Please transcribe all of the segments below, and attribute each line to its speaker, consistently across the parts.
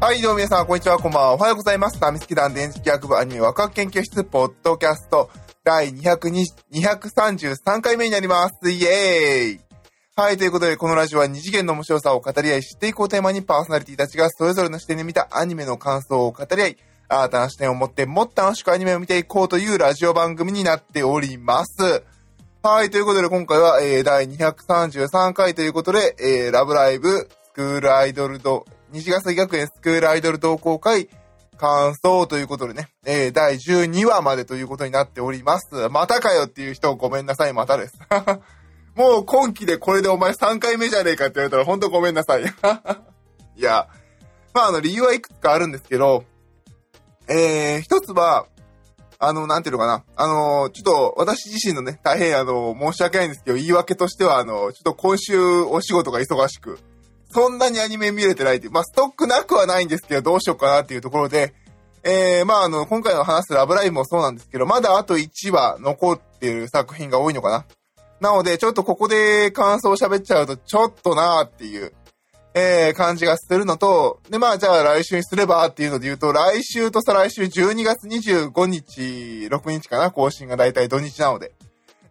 Speaker 1: はい、どうも皆さん、こんにちは、こんばんは。おはようございます。ナミスケ団電磁気学部アニメワクワク研究室ポッドキャスト第233回目になります。イエーイはい、ということで、このラジオは二次元の面白さを語り合い、知っていこうテーマにパーソナリティたちがそれぞれの視点で見たアニメの感想を語り合い、新たな視点を持ってもっと楽しくアニメを見ていこうというラジオ番組になっております。はい、ということで今回は、えー、第233回ということで、えー、ラブライブ、スクールアイドルド、西ヶ崎学園スクールアイドル同好会、感想ということでね、えー、第12話までということになっております。またかよっていう人ごめんなさい、またです。もう今期でこれでお前3回目じゃねえかって言われたらほんとごめんなさい。いや、まああの理由はいくつかあるんですけど、えー、一つは、あの、なんていうのかな。あの、ちょっと私自身のね、大変あの、申し訳ないんですけど、言い訳としては、あの、ちょっと今週お仕事が忙しく、そんなにアニメ見れてないっていう、まあ、ストックなくはないんですけど、どうしようかなっていうところで、えー、まあ、あの、今回の話すラブライブもそうなんですけど、まだあと1話残っている作品が多いのかな。なので、ちょっとここで感想を喋っちゃうと、ちょっとなーっていう、えー、感じがするのと、で、まあ、じゃあ来週にすればっていうので言うと、来週と再来週12月25日、6日かな、更新がだいたい土日なので。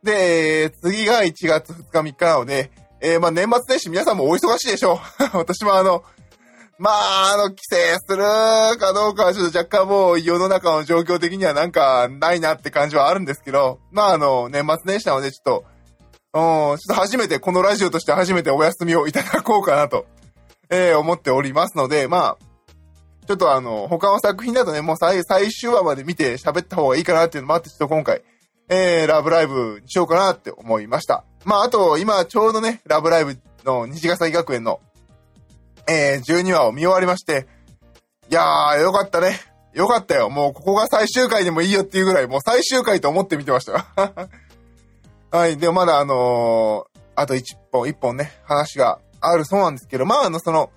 Speaker 1: で、次が1月2日3日なので、えー、まあ、年末年始皆さんもお忙しいでしょう。私もあの、まあ、あの、帰省するかどうかはちょっと若干もう世の中の状況的にはなんかないなって感じはあるんですけど、まああの、年末年始なのでちょっと、うん、ちょっと初めて、このラジオとして初めてお休みをいただこうかなと、えー思っておりますので、まあ、ちょっとあの、他の作品だとね、もう最最終話まで見て喋った方がいいかなっていうのもあって、ちょっと今回、えー、ラブライブにしようかなって思いました。まあ、あと、今ちょうどね、ラブライブの西ヶ崎学園の、えー、12話を見終わりまして、いやー、よかったね。よかったよ。もうここが最終回でもいいよっていうぐらい、もう最終回と思って見てました。はい。でもまだあのーあと一本、一本ね、話があるそうなんですけど、まあ、あの、その、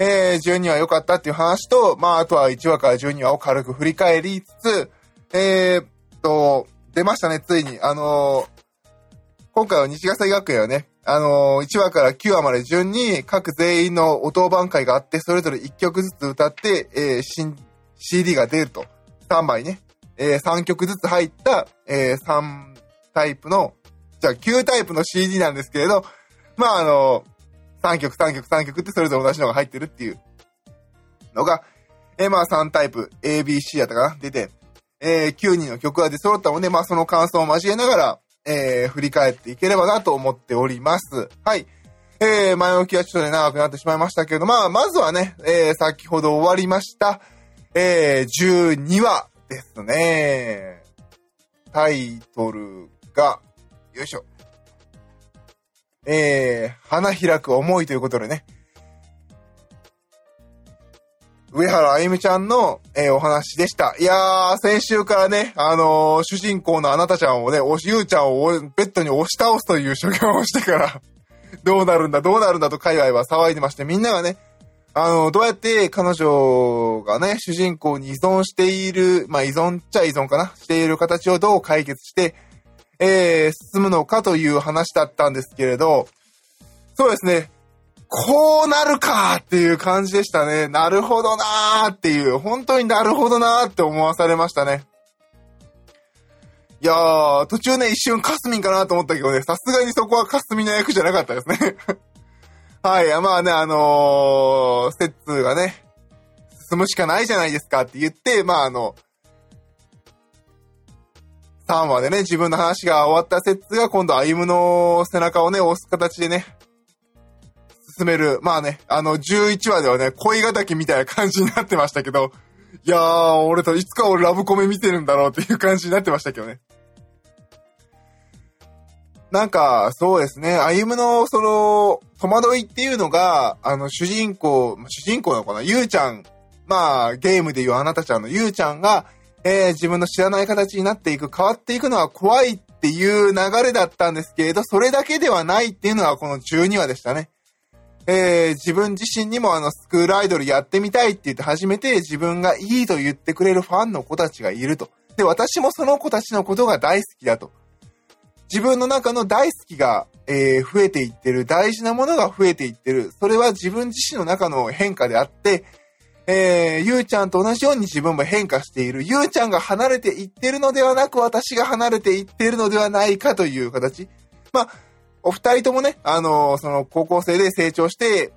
Speaker 1: えー、12話良かったっていう話と、まあ、あとは1話から12話を軽く振り返りつつ、えー、っと、出ましたね、ついに。あのー今回は西ヶ崎学園はね、あのー1話から9話まで順に各全員の音番会があって、それぞれ1曲ずつ歌って、えー新 CD が出ると。3枚ね。えー3曲ずつ入った、えー3タイプの、じゃあ9タイプの CD なんですけれど、まああの3曲3曲3曲ってそれぞれ同じのが入ってるっていうのが、えーまあ3タイプ ABC やったかな？出て、えー9人の曲が出揃ったので、まあその感想を交えながら、えー振り返っていければなと思っております。はい。えー前置きはちょっとね、長くなってしまいましたけど、まあ、まずはね、えー先ほど終わりました、えー12話ですね。タイトルが、よいしょ。えー、花開く思いということでね。上原あゆみちゃんの、えーお話でした。いやー、先週からね、あのー主人公のあなたちゃんをね、おしゆうちゃんをベッドに押し倒すという所業をしてから、どうなるんだ、どうなるんだと界隈は騒いでまして、みんながね、あの、どうやって彼女がね、主人公に依存している、まあ依存っちゃ依存かな、している形をどう解決して、えー、進むのかという話だったんですけれど、そうですね、こうなるかっていう感じでしたね。なるほどなーっていう、本当になるほどなーって思わされましたね。いやー、途中ね、一瞬カスミンかなと思ったけどね、さすがにそこはカスミの役じゃなかったですね。はい、まあね、あのー、セッツがね、進むしかないじゃないですかって言って、まああの、3話でね、自分の話が終わったセッツが今度歩夢の背中をね、押す形でね、進める。まあね、あの、11話ではね、恋敵みたいな感じになってましたけど、いやー、俺といつか俺ラブコメ見てるんだろうっていう感じになってましたけどね。なんか、そうですね、歩夢の、その、戸惑いっていうのが、あの、主人公、主人公なのかな？ゆうちゃん、まあ、ゲームでいうあなたちゃんのゆうちゃんが、えー自分の知らない形になっていく、変わっていくのは怖いっていう流れだったんですけれど、それだけではないっていうのがこの12話でしたね。えー自分自身にもあのスクールアイドルやってみたいって言って初めて自分がいいと言ってくれるファンの子たちがいると。で、私もその子たちのことが大好きだと。自分の中の大好きが、えー増えていってる、大事なものが増えていってる。それは自分自身の中の変化であって、えー、ゆうちゃんと同じように自分も変化している。ゆうちゃんが離れていってるのではなく、私が離れていってるのではないかという形。まあ、お二人ともね、あのー、その高校生で成長して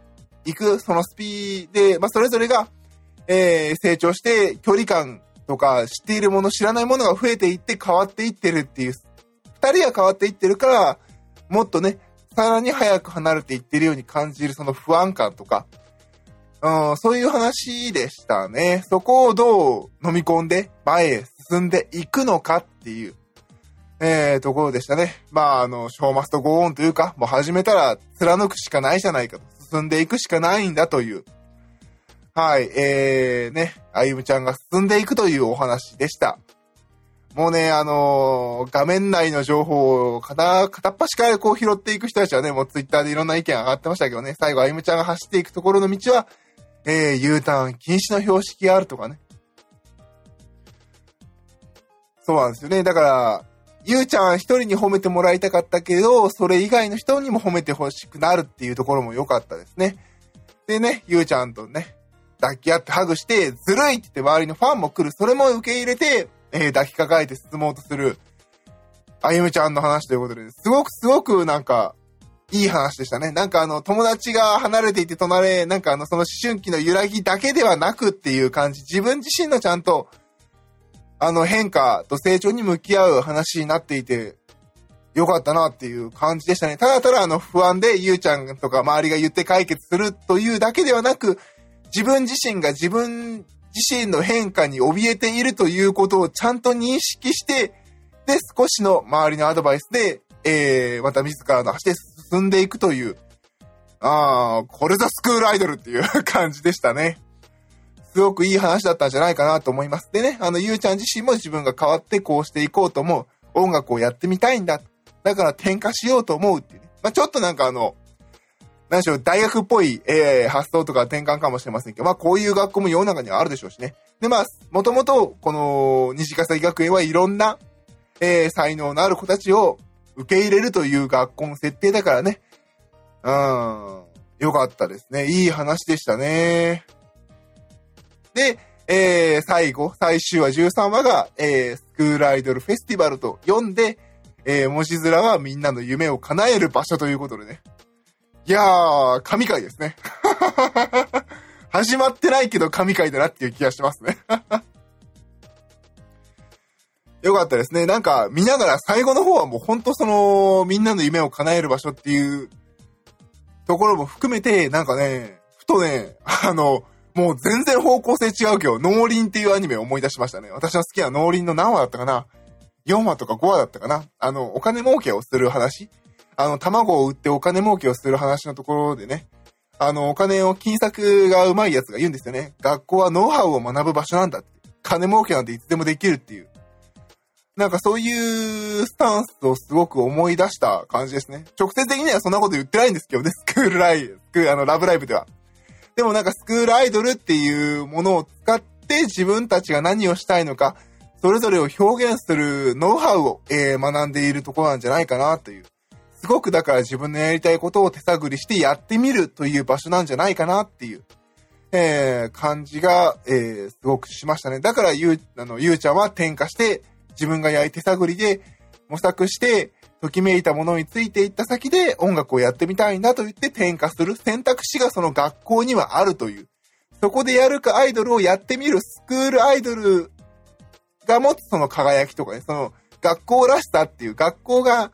Speaker 1: いく、そのスピーで、まあ、それぞれが、えー、成長して距離感とか知っているもの、知らないものが増えていって変わっていってるっていう、二人が変わっていってるから、もっとね、さらに早く離れていってるように感じるその不安感とか、うん、そういう話でしたね。そこをどう飲み込んで前へ進んでいくのかっていう、えー、ところでしたね。まあ、あの、ショーマストゴーンというか、もう始めたら貫くしかないじゃないかと。進んでいくしかないんだという。はい、えー、ね、あゆむちゃんが進んでいくというお話でした。もうね、あのー、画面内の情報を片、片っ端からこう拾っていく人たちはね、もうツイッターでいろんな意見上がってましたけどね、最後あゆむちゃんが走っていくところの道は、えー、U ターン禁止の標識があるとかね。そうなんですよね。だから、ゆうちゃん一人に褒めてもらいたかったけど、それ以外の人にも褒めてほしくなるっていうところも良かったですね。でね、ゆうちゃんとね、抱き合ってハグして、ずるいって言って周りのファンも来る。それも受け入れて、えー、抱きかかえて進もうとする、あゆむちゃんの話ということで、すごくすごくなんか、いい話でしたね。なんかあの、友達が離れていて隣、なんかあの、その思春期の揺らぎだけではなくっていう感じ、自分自身のちゃんと、あの、変化と成長に向き合う話になっていて、よかったなっていう感じでしたね。ただただあの、不安でゆうちゃんとか周りが言って解決するというだけではなく、自分自身が自分自身の変化に怯えているということをちゃんと認識して、で、少しの周りのアドバイスで、えー、また自らの足で進んでいくという、ああ、これぞスクールアイドルっていう感じでしたね。すごくいい話だったんじゃないかなと思います。でね、あの、ゆうちゃん自身も自分が変わってこうしていこうと思う。音楽をやってみたいんだ。だから転化しようと思うっていうね。まあ、ちょっとなんかあの、何でしょう、大学っぽい、えー、発想とか転換かもしれませんけど、まあこういう学校も世の中にはあるでしょうしね。で、まあ、もともと、この、西笠井学園はいろんな、えー、才能のある子たちを受け入れるという学校の設定だからね。うん、よかったですね。いい話でしたね。で、えー、最後、最終話13話が、えー、スクールアイドルフェスティバルと読んで、えー、文字面はみんなの夢を叶える場所ということでね。いやー、神回ですね。始まってないけど神回だなっていう気がしますね。よかったですね。なんか見ながら最後の方はもうほんとそのみんなの夢を叶える場所っていうところも含めてなんかね、ふとね、あの、もう全然方向性違うけど、農林っていうアニメを思い出しましたね。私の好きな農林の何話だったかな ?4 話とか5話だったかな？あの、お金儲けをする話？あの、卵を売ってお金儲けをする話のところでね、あの、お金を金策がうまいやつが言うんですよね。学校はノウハウを学ぶ場所なんだって。金儲けなんていつでもできるっていう。なんかそういうスタンスをすごく思い出した感じですね。直接的にはそんなこと言ってないんですけどね、スクールライブ、スクール、あの、ラブライブでは。でもなんかスクールアイドルっていうものを使って自分たちが何をしたいのか、それぞれを表現するノウハウを、えー、学んでいるところなんじゃないかなという。すごくだから自分のやりたいことを手探りしてやってみるという場所なんじゃないかなっていう、えー、感じが、えー、すごくしましたね。だからゆう、あの、ゆうちゃんは転化して自分がやり手探りで模索してときめいたものについていった先で音楽をやってみたいんだと言って転化する選択肢がその学校にはあるという。そこでやるかアイドルをやってみるスクールアイドルが持つその輝きとかね、その学校らしさっていう学校が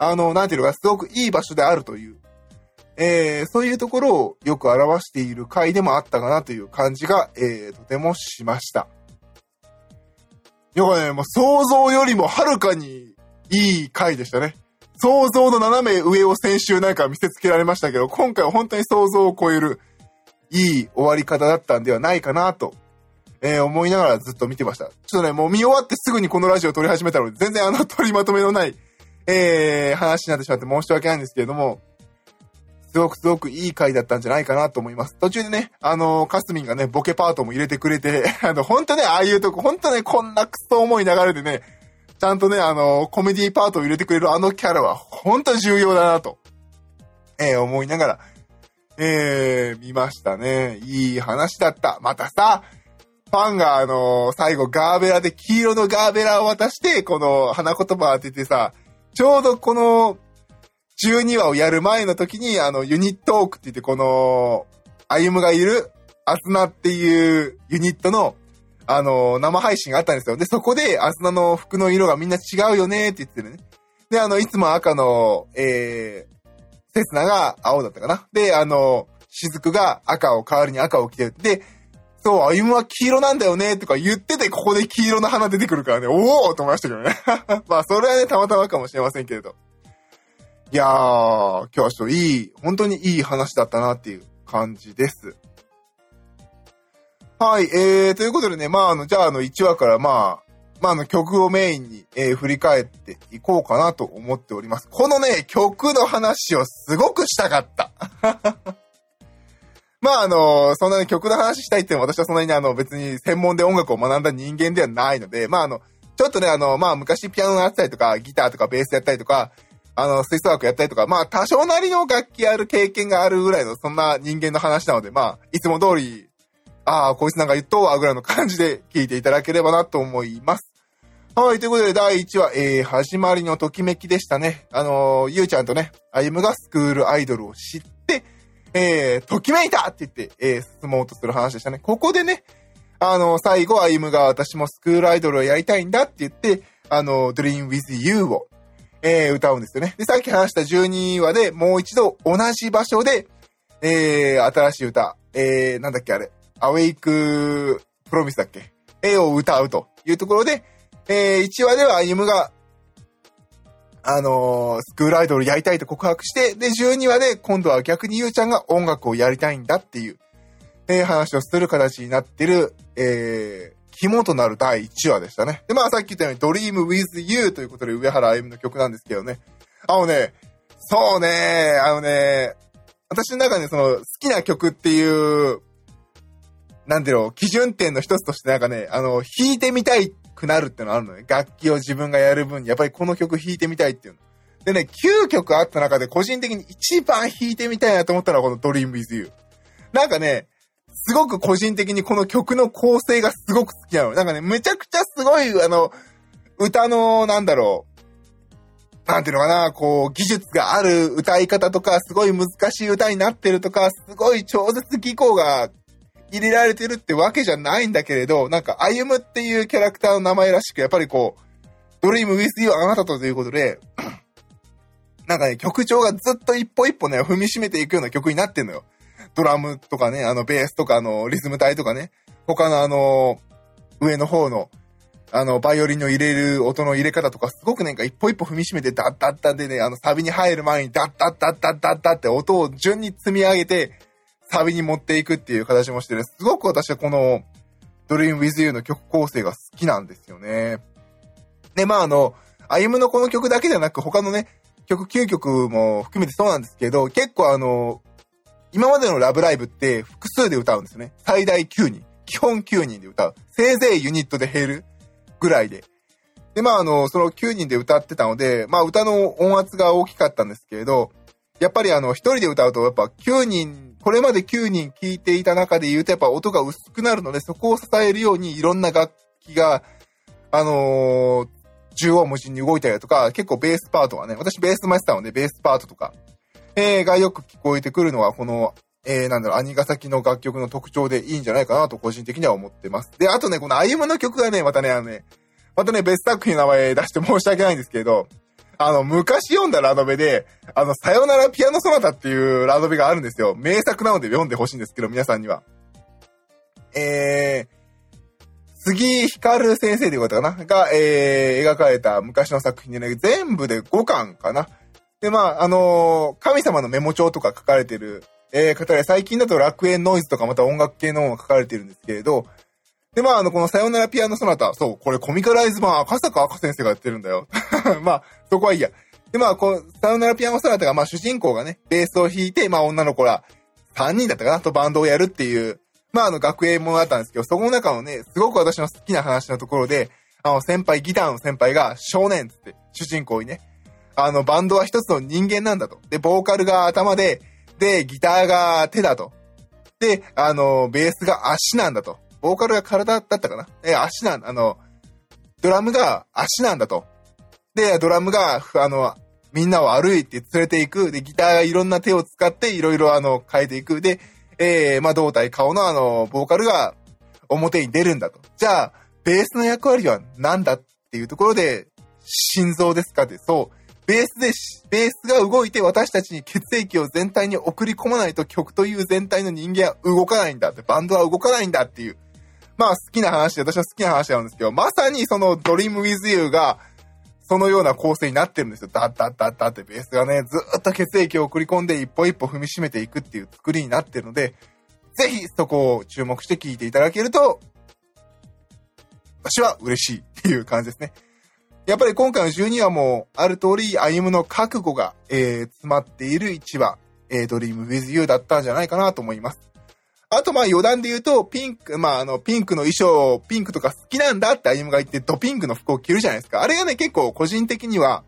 Speaker 1: あの、なんていうのか、すごくいい場所であるという、えー、そういうところをよく表している回でもあったかなという感じが、えー、とてもしました。要はね、もう想像よりもはるかにいい回でしたね。想像の斜め上を先週なんか見せつけられましたけど、今回は本当に想像を超えるいい終わり方だったんではないかなと、えー、思いながらずっと見てました。ちょっとね、もう見終わってすぐにこのラジオを撮り始めたので、全然あの取りまとめのないえー、話になってしまって申し訳ないんですけれども、すごくすごくいい回だったんじゃないかなと思います。途中でね、あのー、カスミンがね、ボケパートも入れてくれて、あの、ほんとね、ああいうとこ、ほんとね、こんなクソ重い流れでね、ちゃんとね、あの、コメディーパートを入れてくれるあのキャラは、ほんと重要だなと、えー、思いながら、えー、見ましたね。いい話だった。またさ、ファンがあの、最後ガーベラで黄色のガーベラを渡して、この花言葉当ててさ、ちょうどこの12話をやる前の時に、あの、ユニットオークって言って、この、歩夢がいる、アスナっていうユニットの、あの、生配信があったんですよ。で、そこで、アスナの服の色がみんな違うよねって言ってるね。で、あの、いつも赤の、えー、セスナが青だったかな。で、あの、雫が赤を代わりに赤を着てる。で、そう、歩夢は黄色なんだよねとか言ってて、ここで黄色の花出てくるからね、おおと思いましたけどね。まあ、それはね、たまたまかもしれませんけれど。いやー、今日はちょっといい、本当にいい話だったなっていう感じです。はい、えー、ということでね、まあ、あの、じゃあ、あの、1話からまあ、まあ、あの、曲をメインに、えー、振り返っていこうかなと思っております。このね、曲の話をすごくしたかった。まあ、あの、そんなに曲の話したいって私はそんなに、あの、別に専門で音楽を学んだ人間ではないので、まあ、あの、ちょっとね、あの、まあ、昔ピアノやったりとか、ギターとかベースやったりとか、あの、吹奏楽やったりとか、まあ、多少なりの楽器ある経験があるぐらいの、そんな人間の話なので、まあ、いつも通り、ああ、こいつなんか言っとわ、ぐらいの感じで聞いていただければなと思います。はい、ということで、第1話、えー、始まりのときめきでしたね。あのー、ゆうちゃんとね、あゆむがスクールアイドルを知って、えー、ときめいたって言って、えー、進もうとする話でしたね。ここでね、あのー、最後、あゆむが私もスクールアイドルをやりたいんだって言って、あのー、Dream with You をえー、歌うんですよね。で、さっき話した12話でもう一度同じ場所で、えー、新しい歌、えー、なんだっけあれ、アウェイクプロミスだっけ？絵を歌うというところで、えー、1話では歩夢が、あのー、スクールアイドルやりたいと告白して、で、12話で今度は逆にゆうちゃんが音楽をやりたいんだっていう、えー、話をする形になってる、えー、肝となる第1話でしたね。で、まあさっき言ったように Dream with You ということで上原歩の曲なんですけどね。あのね、そうね、あのね、私の中でその好きな曲っていう、なんていうの、基準点の一つとしてなんかね、あの、弾いてみたいくなるっていうのあるのね。楽器を自分がやる分に、やっぱりこの曲弾いてみたいっていうの。でね、9曲あった中で個人的に一番弾いてみたいなと思ったのはこの Dream with You。なんかね、すごく個人的にこの曲の構成がすごく好きなの。なんかね、めちゃくちゃすごい、あの、歌の、なんだろう。なんていうのかな、こう、技術がある歌い方とか、すごい難しい歌になってるとか、すごい超絶技巧が入れられてるってわけじゃないんだけれど、なんか、歩むっていうキャラクターの名前らしく、やっぱりこう、ドリーム with you あなたとということで、なんかね、曲調がずっと一歩一歩ね、踏みしめていくような曲になってんのよ。ドラムとかね、あの、ベースとか、あの、リズム隊とかね、他のあの、上の方の、あの、バイオリンの入れる音の入れ方とか、すごくなんか一歩一歩踏みしめて、ダッダッダッでね、あの、サビに入る前に、ダッダッダッダッダッダって音を順に積み上げて、サビに持っていくっていう形もしてる。すごく私はこの、Dream With You の曲構成が好きなんですよね。で、まああの、歩のこの曲だけじゃなく、他のね、曲9曲も含めてそうなんですけど、結構あの、今までのラブライブって複数で歌うんですよね。最大9人。基本9人で歌う。せいぜいユニットで減るぐらいで。で、まあ、あの、その9人で歌ってたので、まあ、歌の音圧が大きかったんですけれど、やっぱりあの、一人で歌うと、やっぱ9人、これまで9人聴いていた中で言うと、やっぱ音が薄くなるので、そこを支えるようにいろんな楽器が、あのー、縦横無尽に動いたりだとか、結構ベースパートはね、私ベースもやってたので、ベースパートとか、えー、がよく聞こえてくるのは、この、えー、なんだろう、兄ヶ崎の楽曲の特徴でいいんじゃないかなと個人的には思ってます。で、あとね、この歩むの曲がね、またね、あのね、またね、別作品の名前出して申し訳ないんですけど、あの、昔読んだラノベで、あの、さよならピアノソナタっていうラノベがあるんですよ。名作なので読んでほしいんですけど、皆さんには。えー、杉光先生でよかったかな？が、えー、描かれた昔の作品でね、全部で5巻かな。で、まあ、あのー、神様のメモ帳とか書かれてる、えー、方で、最近だと楽園ノイズとかまた音楽系の本が書かれてるんですけれど、で、まあ、あの、このさよならピアノソナタ、そう、これコミカライズ版赤坂赤先生がやってるんだよ。まあ、そこはいいや。で、まあ、この、さよならピアノソナタが、まあ、主人公がね、ベースを弾いて、まあ、女の子ら、3人だったかな、とバンドをやるっていう、まあ、あの、学園ものだったんですけど、そこの中のね、すごく私の好きな話のところで、あの、先輩、ギターの先輩が、少年つって、主人公にね、あの、バンドは一つの人間なんだと。で、ボーカルが頭で、で、ギターが手だと。で、あの、ベースが足なんだと。ボーカルが体だったかな？え、足なん、あの、ドラムが足なんだと。で、ドラムが、あの、みんなを歩いて連れていく。で、ギターがいろんな手を使っていろいろあの、変えていく。で、えー、まあ、胴体、顔のあの、ボーカルが表に出るんだと。じゃあ、ベースの役割は何だっていうところで、心臓ですかって、そう。ベースで、ベースが動いて私たちに血液を全体に送り込まないと曲という全体の人間は動かないんだって、バンドは動かないんだっていう。まあ好きな話で、私は好きな話なんですけど、まさにそのドリームウィズユーが、そのような構成になってるんですよ。ダッダッダッダッってベースがね、ずっと血液を送り込んで一歩一歩踏みしめていくっていう作りになってるので、ぜひそこを注目して聞いていただけると、私は嬉しいっていう感じですね。やっぱり今回の12話も、ある通り、歩むの覚悟が、えー、詰まっている1話、えー、ドリーム with you だったんじゃないかなと思います。あと、まあ余談で言うと、ピンク、まああの、ピンクの衣装、ピンクとか好きなんだって歩夢が言って、ドピンクの服を着るじゃないですか。あれがね、結構個人的には、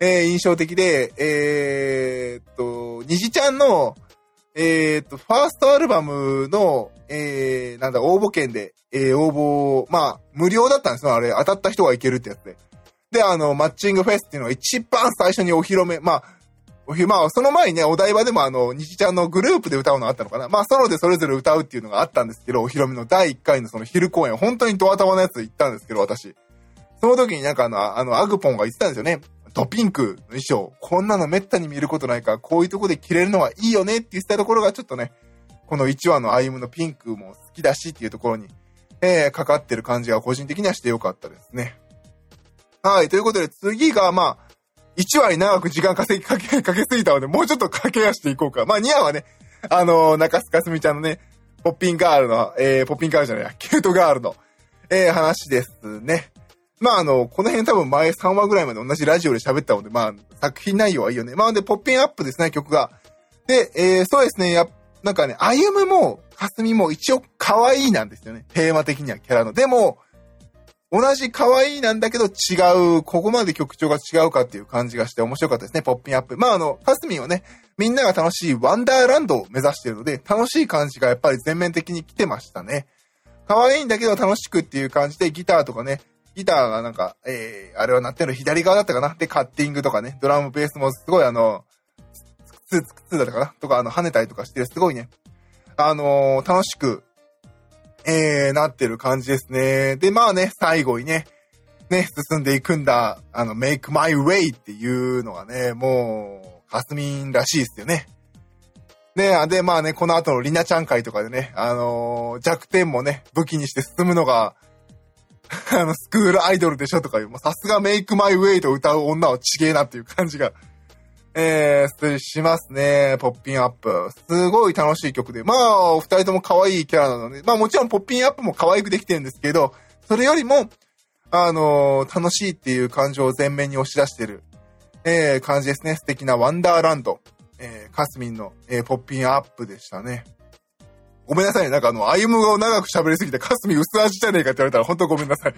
Speaker 1: えー、印象的で、えー、っと、虹ちゃんの、えー、っと、ファーストアルバムの、えー、なんだ、応募券で、えー、応募、まあ、無料だったんですよ、あれ。当たった人が行けるってやつで。で、あの、マッチングフェスっていうのが一番最初にお披露目、まあ、まあ、その前にね、お台場でもあの、虹ちゃんのグループで歌うのあったのかな。まあ、ソロでそれぞれ歌うっていうのがあったんですけど、お披露目の第1回のその昼公演、本当にドアタワのやつ行ったんですけど、私。その時になんかあの、あの、アグポンが言ってたんですよね。ドピンクの衣装。こんなのめったに見ることないから、こういうとこで着れるのはいいよねって言ってたところがちょっとね、この1話の歩夢のピンクも好きだしっていうところに、えー、かかってる感じが個人的にはしてよかったですね。はい。ということで次が、まあ、1話に長く時間稼ぎかけ、かけすぎたので、もうちょっと駆け足していこうか。まあ、2話はね、あのー、中須かすみちゃんのね、ポッピンガールの、えー、ポッピンガールじゃないや、キュートガールの、えー、話ですね。まあ、あの、この辺多分前3話ぐらいまで同じラジオで喋ったので、まあ、作品内容はいいよね。まあ、で、ポッピンアップですね、曲が。で、えー、そうですね、や、なんかね、歩むも、かすみも一応可愛いなんですよね。テーマ的にはキャラの。でも、同じ可愛いなんだけど違う、ここまで曲調が違うかっていう感じがして面白かったですね、ポッピンアップ。まあ、あの、かすみんはね、みんなが楽しいワンダーランドを目指しているので、楽しい感じがやっぱり全面的に来てましたね。可愛いんだけど楽しくっていう感じでギターとかね、ギターがなんか、えー、あれは鳴ってるの左側だったかな？で、カッティングとかね、ドラムベースもすごいあの、ツーツーだったかな？とか、あの、跳ねたりとかして、すごいね、あのー、楽しくえー、なってる感じですね。で、まあね、最後にね、ね、進んでいくんだ、あの、make my way っていうのがね、もう、かすみんらしいですよね。ね、で、まあね、この後のリナちゃん会とかでね、あのー、弱点もね、武器にして進むのが、あの、スクールアイドルでしょとかいう、もうさすが make my way と歌う女はちげえなっていう感じがえー、失礼しますね。ポッピンアップ。すごい楽しい曲で。まあ、お二人とも可愛いキャラなので、まあもちろんポッピンアップも可愛くできてるんですけど、それよりも、あのー、楽しいっていう感情を前面に押し出してる、えー、感じですね。素敵なワンダーランド。えー、カスミンの、えー、ポッピンアップでしたね。ごめんなさいね。なんかあの、歩むを長く喋りすぎて、カスミン薄味じゃねえかって言われたら、本当ごめんなさい。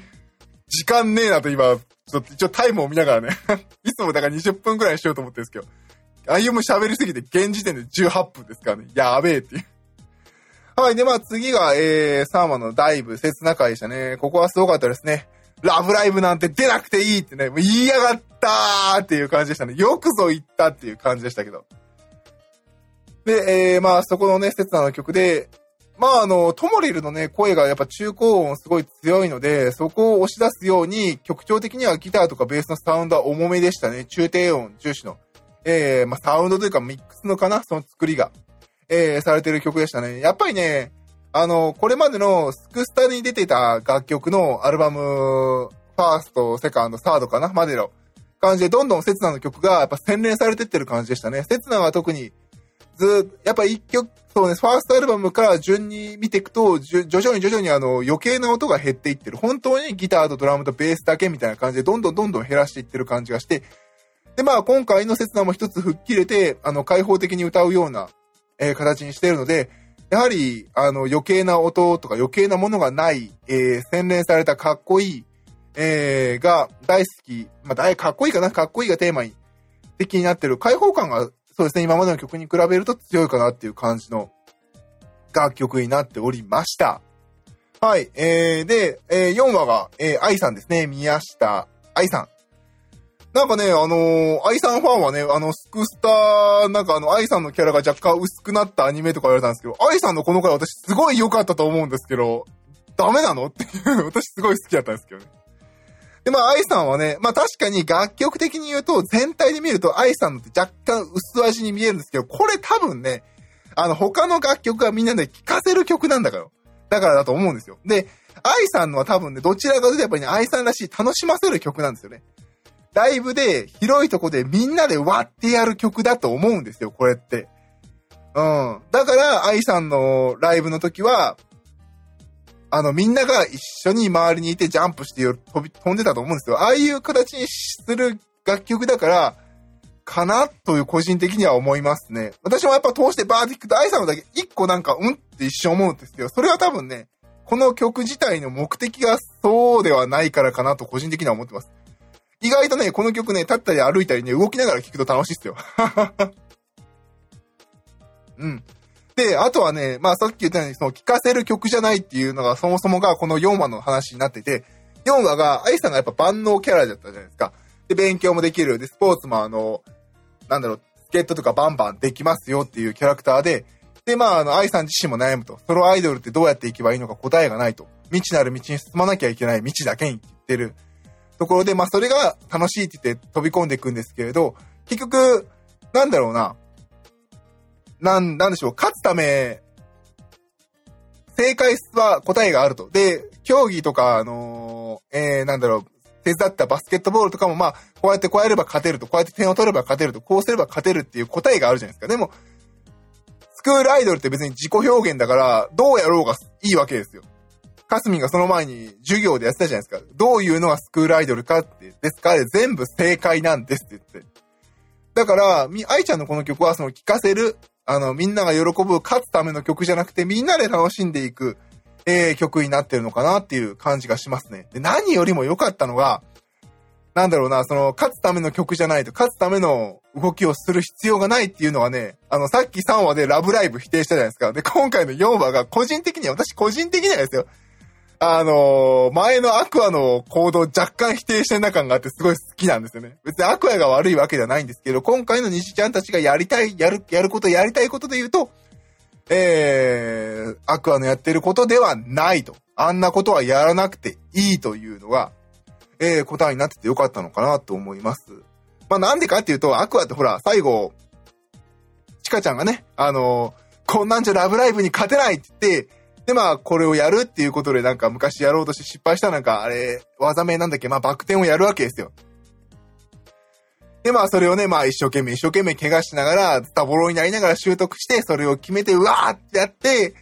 Speaker 1: 時間ねえなと今、ちょっと一応タイムを見ながらね いつもだから20分くらいにしようと思ってるんですけど、歩む喋りすぎて現時点で18分ですからね。やべえっていう。はい。で、まあ次が、えー、サーマのダイブ、切な回でしたね。ここはすごかったですね。ラブライブなんて出なくていいってね、もう言いやがったーっていう感じでしたね。よくぞ言ったっていう感じでしたけど。で、えー、まあそこのね、切なの曲で、まああの、トモリルのね、声がやっぱ中高音すごい強いので、そこを押し出すように、曲調的にはギターとかベースのサウンドは重めでしたね。中低音重視の。えー、まあサウンドというかミックスのかな？その作りが。えー、されてる曲でしたね。やっぱりね、あの、これまでのスクスタに出てた楽曲のアルバム、ファースト、セカンド、サードかな？までの感じで、どんどんセツナの曲がやっぱ洗練されてってる感じでしたね。セツナは特に、ずやっぱ一曲、そうね、ファーストアルバムから順に見ていくと、徐々に徐々にあの余計な音が減っていってる。本当にギターとドラムとベースだけみたいな感じで、どんどんどんどん減らしていってる感じがして、で、まあ今回の刹那も一つ吹っ切れて、あの、開放的に歌うような、えー、形にしているので、やはり、あの、余計な音とか余計なものがない、えー、洗練されたかっこいい、えー、が大好き。まあ、かっこいいかな？かっこいいがテーマに、的になってる開放感がそうですね、今までの曲に比べると強いかなっていう感じの楽曲になっておりました。はい。えー、で、えー、4話が、えー、愛さんですね。宮下愛さん。なんかね、あのー、愛さんファンはね、あの、スクスター、なんかあの、愛さんのキャラが若干薄くなったアニメとか言われたんですけど、愛さんのこの回私すごい良かったと思うんですけど、ダメなの？っていう私すごい好きだったんですけどね。で、まあ、愛さんはね、まあ確かに楽曲的に言うと、全体で見ると愛さんのって若干薄味に見えるんですけど、これ多分ね、あの、他の楽曲はみんなで聴かせる曲なんだから。だからだと思うんですよ。で、愛さんのは多分ね、どちらかというとやっぱりね、愛さんらしい楽しませる曲なんですよね。ライブで、広いとこでみんなで割ってやる曲だと思うんですよ、これって。うん。だから、愛さんのライブの時は、あの、みんなが一緒に周りにいてジャンプして飛び、飛んでたと思うんですよ。ああいう形にする楽曲だから、かなという個人的には思いますね。私もやっぱ通してバーティックと愛さんのだけ一個なんか、うんって一瞬思うんですけど、それは多分ね、この曲自体の目的がそうではないからかなと個人的には思ってます。意外とね、この曲ね、立ったり歩いたりね、動きながら聴くと楽しいっすよ。うん。で、あとはね、まあさっき言ったように、その聴かせる曲じゃないっていうのがそもそもがこの4話の話になってて、4話が、愛さんがやっぱ万能キャラだったじゃないですか。で、勉強もできる。で、スポーツもあの、なんだろう、スケートとかバンバンできますよっていうキャラクターで、で、まあ、あの、愛さん自身も悩むと。ソロアイドルってどうやっていけばいいのか答えがないと。未知なる道に進まなきゃいけない道だけに言ってるところで、まあ、それが楽しいって言って飛び込んでいくんですけれど、結局、なんだろうな。なん、なんでしょう、勝つため、正解は答えがあると。で、競技とか、あのー、えー、なんだろう、手伝ったバスケットボールとかも、まあ、こうやってこうやれば勝てると、こうやって点を取れば勝てると、こうすれば勝てるっていう答えがあるじゃないですか。でも、スクールアイドルって別に自己表現だから、どうやろうがいいわけですよ。かすみがその前に授業でやってたじゃないですか。どういうのがスクールアイドルかって、ですか？全部正解なんですって言って。だから、み、愛ちゃんのこの曲はその聴かせる、あの、みんなが喜ぶ、勝つための曲じゃなくて、みんなで楽しんでいく、えー、曲になってるのかなっていう感じがしますね。で、何よりも良かったのが、なんだろうな、その、勝つための曲じゃないと、勝つための動きをする必要がないっていうのはね、あの、さっき3話でラブライブ否定したじゃないですか。で、今回の4話が個人的には、私個人的にはですよ。あのー、前のアクアの行動若干否定してるな感があってすごい好きなんですよね。別にアクアが悪いわけではないんですけど、今回の西ちゃんたちがやりたい、やる、やること、やりたいことで言うと、えー、アクアのやってることではないと。あんなことはやらなくていいというのが、えー、答えになっててよかったのかなと思います。まあ、なんでかっていうと、アクアってほら、最後、チカちゃんがね、あのー、こんなんじゃラブライブに勝てないって言って、で、まあ、これをやるっていうことで、なんか昔やろうとして失敗したなんか、あれ、技名なんだっけ、まあ、バク転をやるわけですよ。で、まあ、それをね、まあ、一生懸命、一生懸命怪我しながら、ズタボロになりながら習得して、それを決めて、うわーってやって、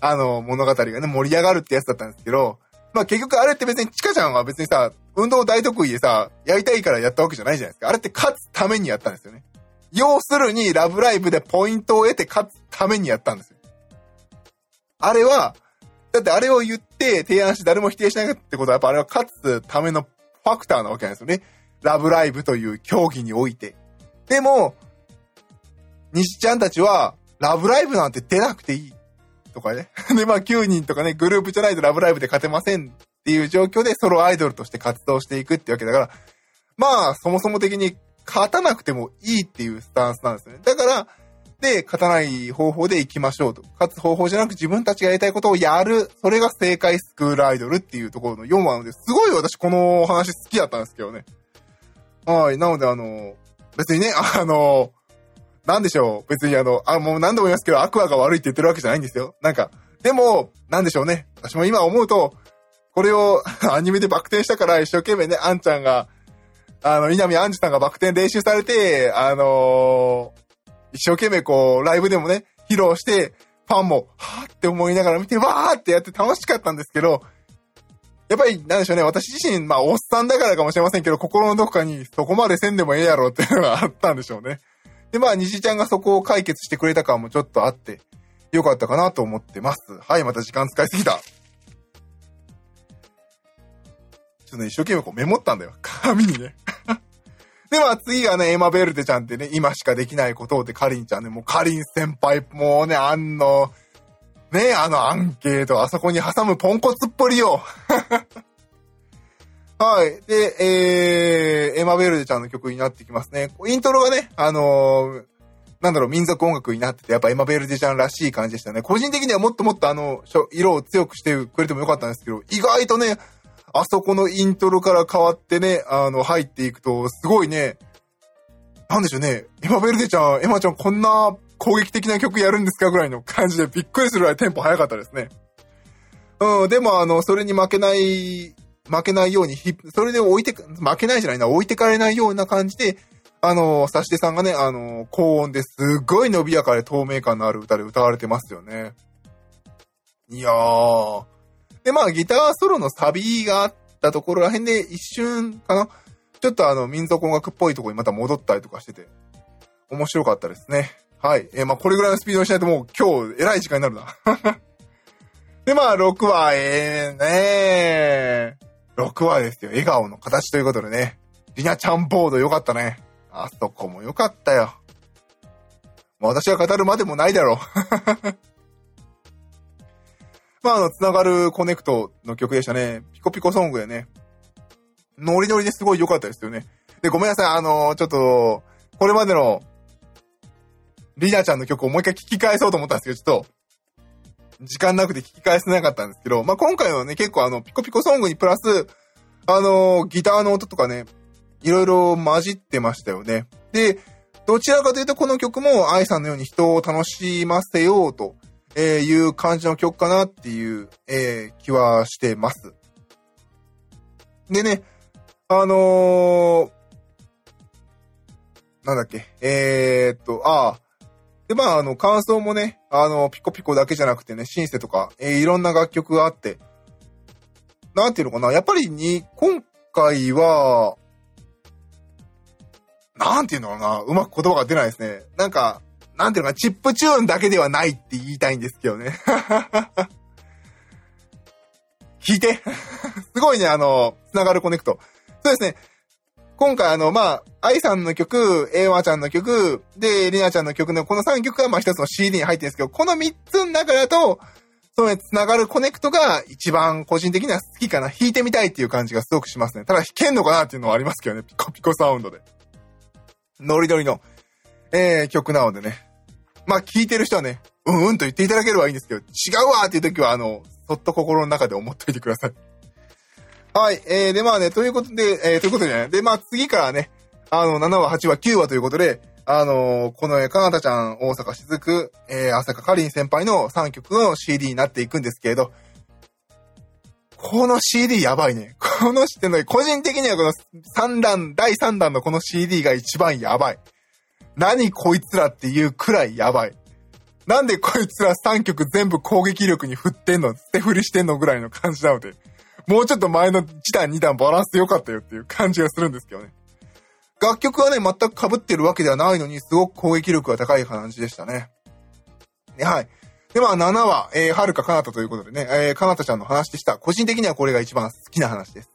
Speaker 1: あの、物語がね、盛り上がるってやつだったんですけど、まあ、結局あれって別に、チカちゃんは別にさ、運動大得意でさ、やりたいからやったわけじゃないじゃないですか。あれって勝つためにやったんですよね。要するに、ラブライブでポイントを得て勝つためにやったんですよ。あれは、だってあれを言って提案して誰も否定しないってことは、やっぱあれは勝つためのファクターなわけなんですよね。ラブライブという競技において。でも、西ちゃんたちは、ラブライブなんて出なくていい。とかね。で、まあ9人とかね、グループじゃないとラブライブで勝てませんっていう状況でソロアイドルとして活動していくってわけだから、まあ、そもそも的に勝たなくてもいいっていうスタンスなんですよね。だから、で、勝たない方法で行きましょうと。勝つ方法じゃなく自分たちがやりたいことをやる。それが正解スクールアイドルっていうところの4話なので、すごい私この話好きだったんですけどね。はい。なのであの、別にね、あの、なんでしょう。別にあの、あ、もう何度も言いますけど、アクアが悪いって言ってるわけじゃないんですよ。なんか、でも、なんでしょうね。私も今思うと、これを アニメでバク転したから一生懸命ね、アンちゃんが、あの、稲見アンジさんがバク転練習されて、あのー一生懸命こう、ライブでもね、披露して、ファンも、はぁって思いながら見て、わーってやって楽しかったんですけど、やっぱり、なんでしょうね、私自身、まあ、おっさんだからかもしれませんけど、心のどこかに、そこまでせんでもええやろっていうのがあったんでしょうね。で、まあ、虹ちゃんがそこを解決してくれた感もちょっとあって、よかったかなと思ってます。はい、また時間使いすぎた。ちょっとね、一生懸命こうメモったんだよ。紙にね。で、まあ次がね、エマ・ベルデちゃんってね、今しかできないことをってカリンちゃんね、もうカリン先輩、もうね、あの、ね、あのアンケート、あそこに挟むポンコツっぽりよ。はい。で、えー、エマ・ベルデちゃんの曲になってきますね。イントロがね、あのー、なんだろう、民族音楽になってて、やっぱエマ・ベルデちゃんらしい感じでしたね。個人的にはもっともっとあの、色を強くしてくれてもよかったんですけど、意外とね、あそこのイントロから変わってね、あの、入っていくと、すごいね、なんでしょうね、エマ・ベルデちゃん、エマちゃんこんな攻撃的な曲やるんですかぐらいの感じでびっくりするぐらいテンポ早かったですね。うん、でもあの、それに負けない負けないように、それで置いて、負けないじゃないな、置いてかれないような感じで、あの、サシテさんがね、あの、高音ですごい伸びやかで透明感のある歌で歌われてますよね。いやー。で、まあ、ギターソロのサビがあったところら辺で一瞬かなちょっとあの、民族音楽っぽいところにまた戻ったりとかしてて、面白かったですね。はい。えー、まあ、これぐらいのスピードにしないともう今日、偉い時間になるな。で、まあ、6話、えー、ねー。6話ですよ。笑顔の形ということでね。リナちゃんボードよかったね。あそこもよかったよ。もう私が語るまでもないだろう。まあ、あの、つながるコネクトの曲でしたね。ピコピコソングでね。ノリノリですごい良かったですよね。で、ごめんなさい。あのちょっと、これまでの、リナちゃんの曲をもう一回聴き返そうと思ったんですけど、ちょっと、時間なくて聞き返せなかったんですけど、まあ、今回はね、結構あの、ピコピコソングにプラス、あのー、ギターの音とかね、いろいろ混じってましたよね。で、どちらかというとこの曲も愛さんのように人を楽しませようとえいう感じの曲かなっていう、えー、気はしてます。でね、あのー、なんだっけ、えー、っと、ああ、で、まあ、あの、感想もね、あの、ピコピコだけじゃなくてね、シンセとか、えー、いろんな楽曲があって、なんていうのかな、やっぱりに、今回は、なんていうのかな、うまく言葉が出ないですね。なんか、なんていうのかな、チップチューンだけではないって言いたいんですけどね。聞いて すごいね、あの、つながるコネクト。そうですね。今回あの、まあ、愛さんの曲、エイワちゃんの曲、で、リナちゃんの曲のこの3曲がまあ一つの CD に入ってるんですけど、この3つの中だと、その繋がるコネクトが一番個人的には好きかな。弾いてみたいっていう感じがすごくしますね。ただ弾けんのかなっていうのはありますけどね。ピコピコサウンドで。ノリノリの、えー、曲なのでね。まあ、聴いてる人はね、うんうんと言っていただければいいんですけど、違うわっていう時は、あの、そっと心の中で思っといてください。はい。えー、で、まあね、ということで、えー、ということじゃない。で、まあ次からね、あの、7話、8話、9話ということで、あのー、この絵、かなたちゃん、大阪しずく、えー、朝香かりん先輩の3曲の CD になっていくんですけれど、この CD やばいね。このっての、個人的にはこの3弾、第3弾のこの CD が一番やばい。何こいつらっていうくらいやばい。なんでこいつら3曲全部攻撃力に振ってんの捨て振りしてんのぐらいの感じなので。もうちょっと前の1段2段バランス良かったよっていう感じがするんですけどね。楽曲はね、全く被ってるわけではないのに、すごく攻撃力が高い感じでしたね。はい。で、まあ、7話、えー、はるかかなたということでね、えー、かなたちゃんの話でした。個人的にはこれが一番好きな話です。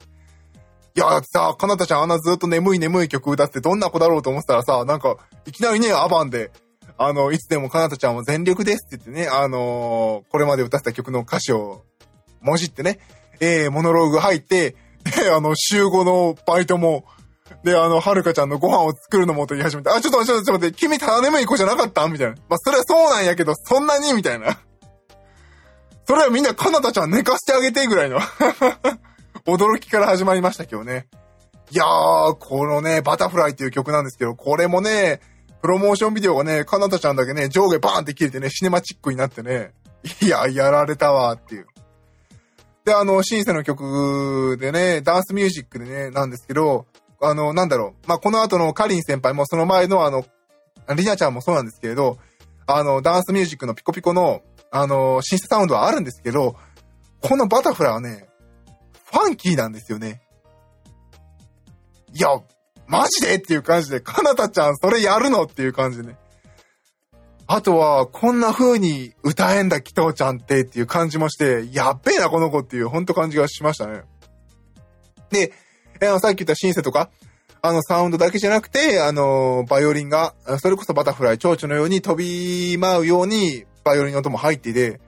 Speaker 1: いやさ、かなたちゃんあんなずっと眠い眠い曲歌ってどんな子だろうと思ってたらさ、なんか、いきなりね、アバンで、あの、いつでもかなたちゃんは全力ですって言ってね、あのー、これまで歌った曲の歌詞を、もじってね、えー、モノローグ入って、で、あの、週5のバイトも、で、あの、はるかちゃんのご飯を作るのもと言い始めて、あ、ちょっと待って、ちょっと待って、君ただ眠い子じゃなかった？みたいな。まあ、それはそうなんやけど、そんなに？みたいな。それはみんなかなたちゃん寝かしてあげてぐらいの驚きから始まりましたけどね。いやー、このね、バタフライっていう曲なんですけど、これもね、プロモーションビデオがね、かなたちゃんだけね、上下バーンって切れてね、シネマチックになってね、いや、やられたわっていう。で、あの、シンセの曲でね、ダンスミュージックでね、なんですけど、あの、なんだろう。まあ、この後のカリン先輩も、その前のあの、リナちゃんもそうなんですけれど、あの、ダンスミュージックのピコピコの、あの、シンセサウンドはあるんですけど、このバタフライはね、ファンキーなんですよね。いや、マジで？っていう感じで、かなたちゃんそれやるの？っていう感じでね。あとは、こんな風に歌えんだ、紀藤ちゃんってっていう感じもして、やっべえな、この子っていう、ほんと感じがしましたね。で、えー、さっき言ったシンセとか、あのサウンドだけじゃなくて、あの、バイオリンが、それこそバタフライ、蝶々のように飛び舞うように、バイオリンの音も入っていて、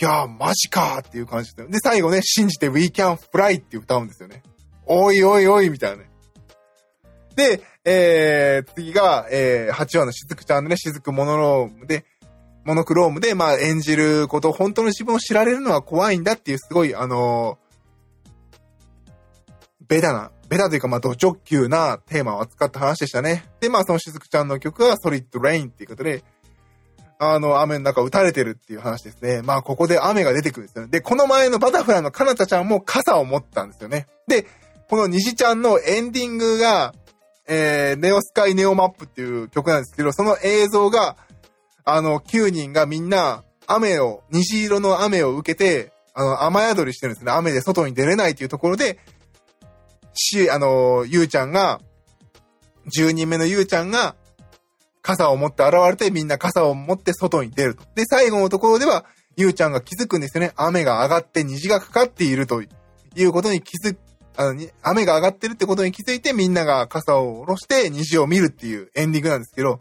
Speaker 1: いやー、マジかーっていう感じで。で、最後ね、信じて We Can Fly って歌うんですよね。おいおいおい、みたいなね。で、えー、次が、えー、8話のしずくちゃんのね、しずくモノロームで、モノクロームで、まあ、演じること、本当の自分を知られるのは怖いんだっていう、すごい、あのー、ベタな、ベタというか、まあ、ド直球なテーマを扱った話でしたね。で、まあ、そのしずくちゃんの曲は、ソリッド・レインっていうことで、あの、雨の中撃たれてるっていう話ですね。まあ、ここで雨が出てくるんですよね。で、この前のバタフライのかなたちゃんも傘を持ったんですよね。で、この虹ちゃんのエンディングが、えー、ネオスカイネオマップっていう曲なんですけど、その映像が、あの、9人がみんな、雨を、虹色の雨を受けて、あの、雨宿りしてるんですね。雨で外に出れないっていうところで、し、あの、ゆうちゃんが、10人目のゆうちゃんが、傘を持って現れて、みんな傘を持って外に出ると。で、最後のところでは、ゆうちゃんが気づくんですよね。雨が上がって虹がかかっているということに気づくあの、雨が上がってるってことに気づいてみんなが傘を下ろして虹を見るっていうエンディングなんですけど、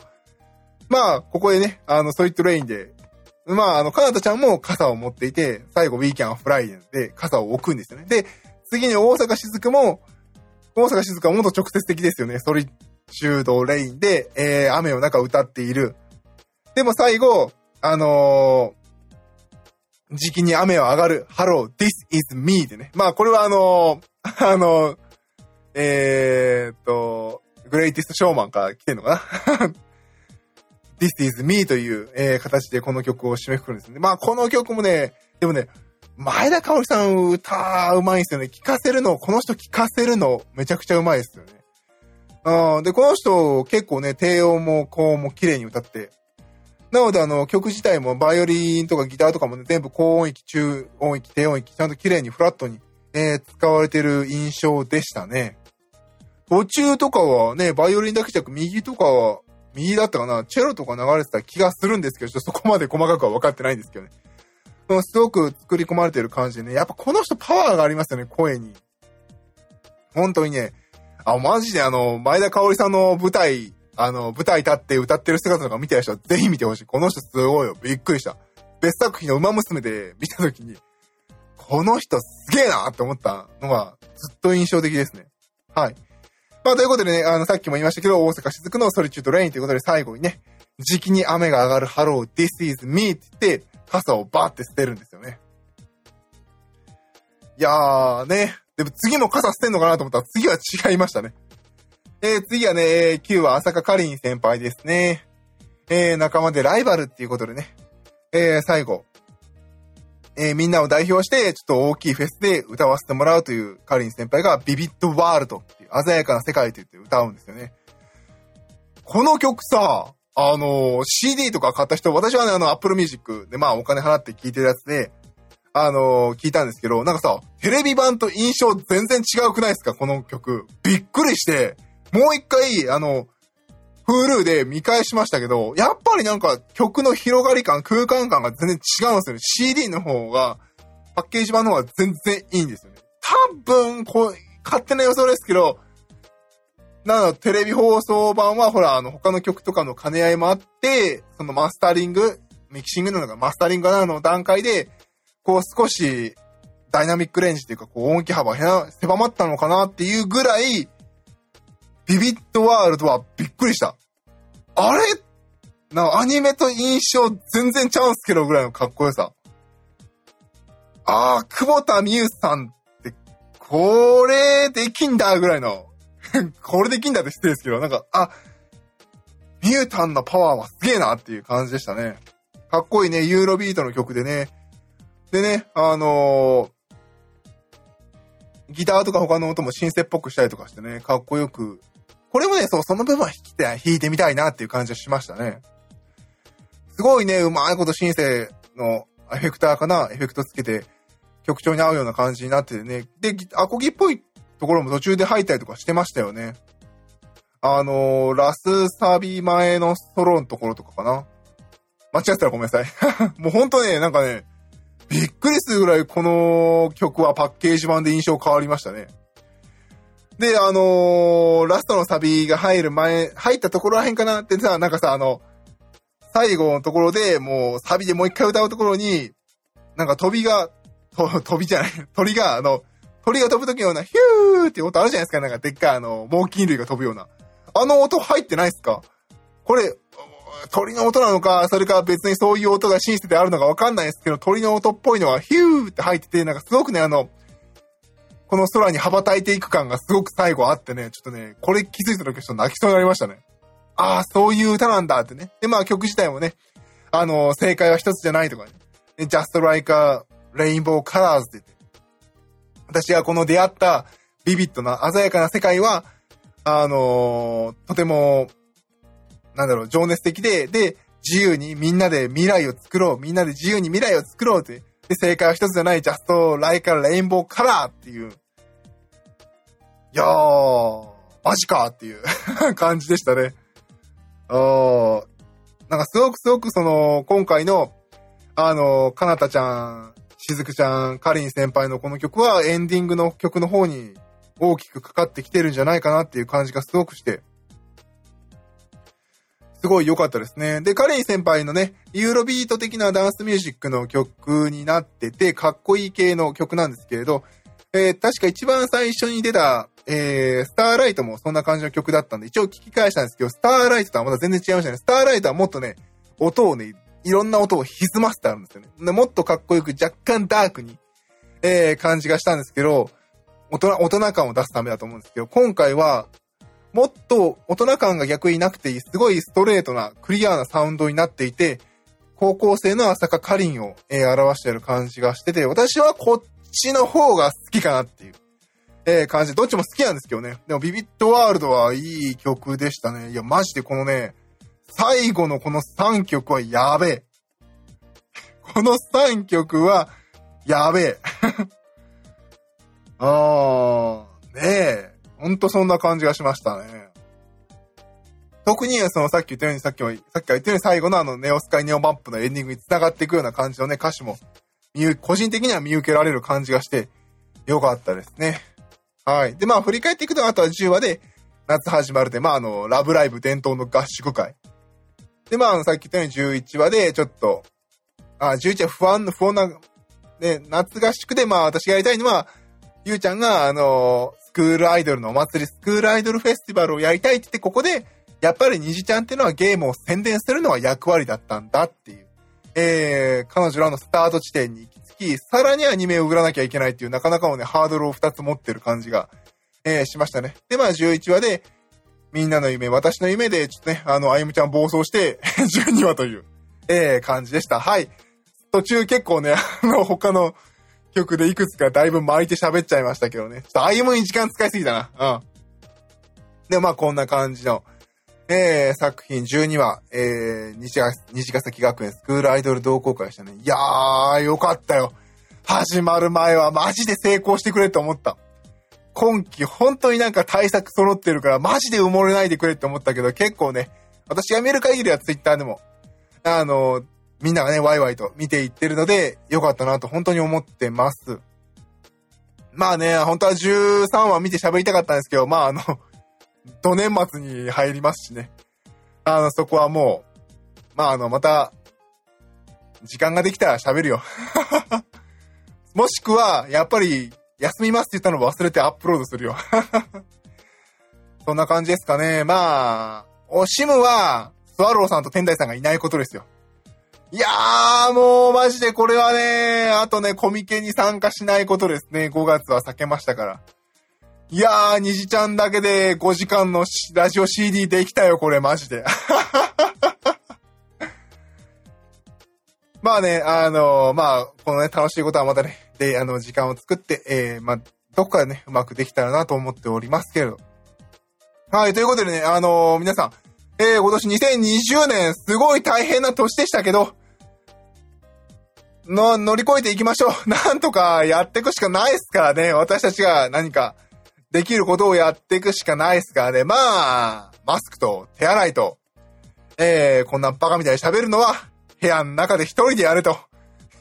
Speaker 1: まあ、ここでね、あの、ソイットレインで、まあ、あの、かなたちゃんも傘を持っていて、最後、ウィーキャンはフライデンで傘を置くんですよね。で、次に大阪しずくも、大阪しずくはもっと直接的ですよね。ソリッシュードレインで、えー、雨の中歌っている。でも最後、あのー、時期に雨は上がる。Hello, this is me でね。まあこれはあのー、あの、えー、っと、グレイティストショーマンから来てんのかな This is me という、えー、形でこの曲を締めくくるんですね。まあ、この曲もね、でもね、前田香織さん歌うまいんですよね。聴かせるの、この人聴かせるのめちゃくちゃうまいですよね。あで、この人結構ね、低音も高音も綺麗に歌って。なのであの曲自体もバイオリンとかギターとかもね、全部高音域、中音域、低音域、ちゃんと綺麗にフラットにえ、使われてる印象でしたね。途中とかはね、バイオリンだけじゃなく右とかは、右だったかなチェロとか流れてた気がするんですけど、ちょっと そこまで細かくは分かってないんですけどね。すごく作り込まれてる感じでね、やっぱこの人パワーがありますよね、声に。本当にね、あ、マジであの、前田香織さんの舞台、あの、舞台立って歌ってる姿とか見てる人はぜひ見てほしい。この人すごいよ。びっくりした。別作品の馬娘で見たときに、この人すげえなって思ったのがずっと印象的ですね。はい。まあ、ということでね、あの、さっきも言いましたけど、大阪雫のソリチュードレインということで最後にね、時期に雨が上がるハロー、this is me って言って、傘をバーって捨てるんですよね。いやーね。でも次も傘捨てんのかなと思ったら次は違いましたね。えー、次はね、9話朝香果林先輩ですね。えー、仲間でライバルっていうことでね。えー、最後、えー、みんなを代表して、ちょっと大きいフェスで歌わせてもらうという果林先輩が VIVID WORLD っていう鮮やかな世界と言って歌うんですよね。この曲さ、あの、CD とか買った人、私はね、あの、Apple Music でまあお金払って聴いてるやつで、あのー、聞いたんですけど、なんかさ、テレビ版と印象全然違うくないですか？この曲。びっくりして、もう一回、あの、Hulu で見返しましたけど、やっぱりなんか曲の広がり感、空間感が全然違うんですよね。CD の方が、パッケージ版の方が全然いいんですよね。多分、こう、勝手な予想ですけど、なの、テレビ放送版は、ほら、あの、他の曲とかの兼ね合いもあって、そのマスタリング、ミキシングなのかマスタリングなの段階で、こう少し、ダイナミックレンジっていうか、こう音域幅狭まったのかなっていうぐらい、ビビットワールドはびっくりした。あれ？なアニメと印象全然ちゃうんすけどぐらいのかっこよさ。ああ、久保田美優さんって、これできんだぐらいの これできんだって失礼ですけど、なんか、あ、ミュータンのパワーはすげえなっていう感じでしたね。かっこいいね、ユーロビートの曲でね。でね、あのー、ギターとか他の音もシンセっぽくしたりとかしてね、かっこよくこれもね、そう、その部分は弾いて、弾いてみたいなっていう感じがしましたね。すごいね、うまいことシンセのエフェクターかなエフェクトつけて曲調に合うような感じになっててね。で、アコギっぽいところも途中で入ったりとかしてましたよね。あのー、ラスサビ前のソロのところとかかな。間違ってたらごめんなさい。もうほんとね、なんかね、びっくりするぐらいこの曲はパッケージ版で印象変わりましたね。で、あのー、ラストのサビが入る前、入ったところらへんかなってさ、なんかさ、あの、最後のところで、もうサビでもう一回歌うところに、なんか飛びが、飛びじゃない、鳥が、あの、鳥が飛ぶときのような、ヒューって音あるじゃないですか。なんかでっかいあの、猛禽類が飛ぶような。あの音入ってないっすか？これ、鳥の音なのか、それか別にそういう音がシンセであるのかわかんないですけど、鳥の音っぽいのはヒューって入ってて、なんかすごくね、あの、この空に羽ばたいていく感がすごく最後あってね、ちょっとね、これ気づいた時ちょっと泣きそうになりましたね。ああ、そういう歌なんだってね。で、まあ曲自体もね、あの、正解は一つじゃないとかね。Just Like a Rainbow Colors って。私がこの出会ったビビッドな鮮やかな世界は、あのー、とても、なんだろう、情熱的で、で、自由にみんなで未来を作ろう。みんなで自由に未来を作ろうって。で、正解は一つじゃない、Just Like a Rainbow Color っていう。いやー、マジかっていう 感じでしたね。あー、なんかすごくすごくその、今回の、あの、かなたちゃん、しずくちゃん、かりん先輩のこの曲はエンディングの曲の方に大きくかかってきてるんじゃないかなっていう感じがすごくして、すごい良かったですね。で、カレン先輩のね、ユーロビート的なダンスミュージックの曲になってて、かっこいい系の曲なんですけれど、えー、確か一番最初に出た、えー、スターライトもそんな感じの曲だったんで、一応聞き返したんですけど、スターライトとはまた全然違いましたね。スターライトはもっとね、音をね、いろんな音を歪ませてあるんですよね。でもっとかっこよく若干ダークに、えー、感じがしたんですけど、大人、大人感を出すためだと思うんですけど、今回は、もっと大人感が逆になくていい、すごいストレートな、クリアなサウンドになっていて、高校生の朝香かりんを、えー、表している感じがしてて、私はこっちの方が好きかなっていう、えー、感じ、どっちも好きなんですけどね。でもビビットワールドはいい曲でしたね。いや、マジでこのね、最後のこの3曲はやべえ。この3曲は、やべえ。あー、ねえ。ほんとそんな感じがしましたね。特に、そのさっき言ったように、さっきも、さっきから言ったように最後のあのネオスカイネオマップのエンディングに繋がっていくような感じのね、歌詞も、個人的には見受けられる感じがして、よかったですね。はい。で、まあ、振り返っていくと、あとは10話で、夏始まるで、まあ、あの、ラブライブ伝統の合宿会。で、まあ、さっき言ったように11話で、ちょっと、あ、11話不安、不安な、ね、夏合宿で、まあ、私がやりたいのは、ゆうちゃんが、あの、クールアイドルのお祭り、スクールアイドルフェスティバルをやりたいって言って、ここで、やっぱり虹ちゃんっていうのはゲームを宣伝するのは役割だったんだっていう。えー、彼女らのスタート地点に行き着き、さらにアニメを売らなきゃいけないっていう、なかなかのね、ハードルを2つ持ってる感じが、えー、しましたね。で、まあ、11話で、みんなの夢、私の夢で、ちょっとね、あの、あゆむちゃん暴走して、12話という、えー、感じでした。はい。途中結構ね、あの、他の、曲でいくつかだいぶ巻いて喋っちゃいましたけどね。ちょっと歩むに時間使いすぎたな。うん。で、まあこんな感じの、えー、作品12話、えー、西ヶ西ヶ崎学園スクールアイドル同好会でしたね。いやー、よかったよ。始まる前はマジで成功してくれって思った。今季本当になんか対策揃ってるからマジで埋もれないでくれって思ったけど結構ね、私が見る限りはツイッターでも、あの、みんながね、ワイワイと見ていってるので、よかったなと本当に思ってます。まあね、本当は13話見て喋りたかったんですけど、まああの、土年末に入りますしね。あの、そこはもう、まああの、また、時間ができたら喋るよ。もしくは、やっぱり、休みますって言ったのを忘れてアップロードするよ。そんな感じですかね。まあ、おしむは、スワローさんと天台さんがいないことですよ。いやー、もうマジでこれはね、あとね、コミケに参加しないことですね。5月は避けましたから。いやー、虹ちゃんだけで5時間のラジオ CD できたよ、これマジで。まあね、あのー、まあ、このね、楽しいことはまたね、で、あの、時間を作って、えー、まあ、どこかでね、うまくできたらなと思っておりますけれど。はい、ということでね、あのー、皆さん、えー、今年2020年、すごい大変な年でしたけど、の、乗り越えていきましょう。なんとかやっていくしかないですからね。私たちが何かできることをやっていくしかないですからね。まあ、マスクと手洗いと、えー、こんなバカみたいに喋るのは部屋の中で一人でやると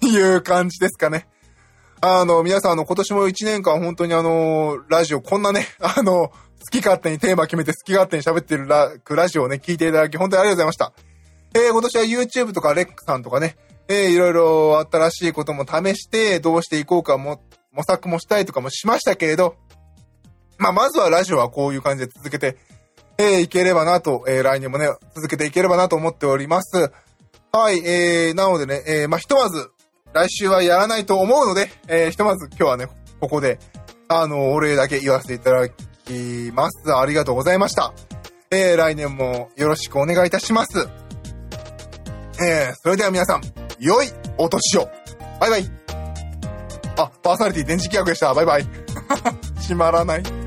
Speaker 1: いう感じですかね。あの、皆さん、あの、今年も1年間本当にあの、ラジオ、こんなね、あの、好き勝手にテーマ決めて好き勝手に喋ってるララジオをね、聞いていただき、本当にありがとうございました。えー、今年は YouTube とかレックさんとかね、えー、いろいろ新しいことも試して、どうしていこうかも、模索もしたいとかもしましたけれど、まあ、まずはラジオはこういう感じで続けて、えー、いければなと、えー、来年もね、続けていければなと思っております。はい、えー、なのでね、えー、まあ、ひとまず、来週はやらないと思うので、えー、ひとまず今日はね、ここで、あの、お礼だけ言わせていただきます。ありがとうございました。えー、来年もよろしくお願いいたします。えー、それでは皆さん、良いお年を。バイバイ。あ、パーソナリティ電磁気役でした。バイバイ。閉まらない。